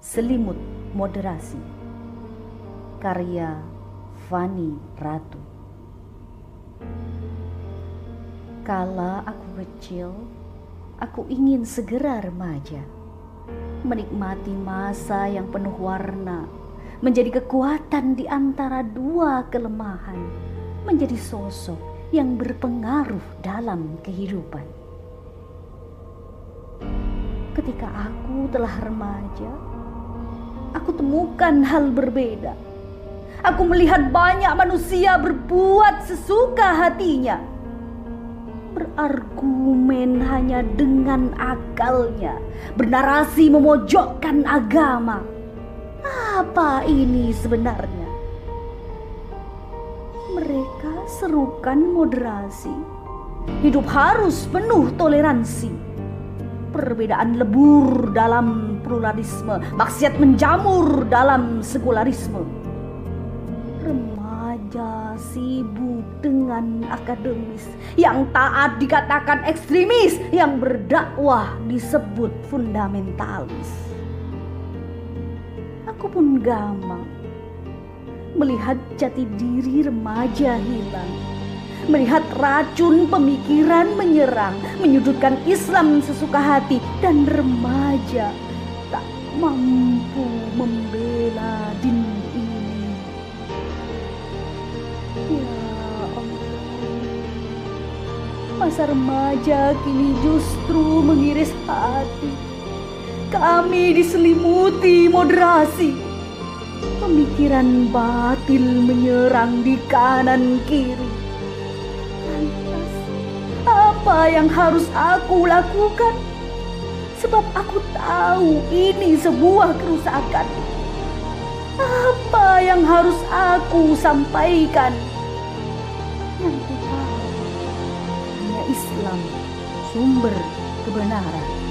Selimut Moderasi. Karya Fani Ratu. Kala aku kecil, aku ingin segera remaja. Menikmati masa yang penuh warna Menjadi kekuatan di antara dua kelemahan Menjadi sosok yang berpengaruh dalam kehidupan. Ketika aku telah remaja, aku temukan hal berbeda. Aku melihat banyak manusia berbuat sesuka hatinya. Berargumen hanya dengan akalnya, bernarasi memojokkan agama. Apa ini sebenarnya? Mereka serukan moderasi. Hidup harus penuh toleransi perbedaan lebur dalam pluralisme, maksiat menjamur dalam sekularisme. Remaja sibuk dengan akademis, yang taat dikatakan ekstremis, yang berdakwah disebut fundamentalis. Aku pun gamang melihat jati diri remaja hilang melihat racun pemikiran menyerang, menyudutkan Islam sesuka hati dan remaja tak mampu membela din ini. Ya Allah, masa remaja kini justru mengiris hati. Kami diselimuti moderasi. Pemikiran batil menyerang di kanan kiri apa yang harus aku lakukan? Sebab aku tahu ini sebuah kerusakan. Apa yang harus aku sampaikan? Yang ku tahu hanya Islam sumber kebenaran.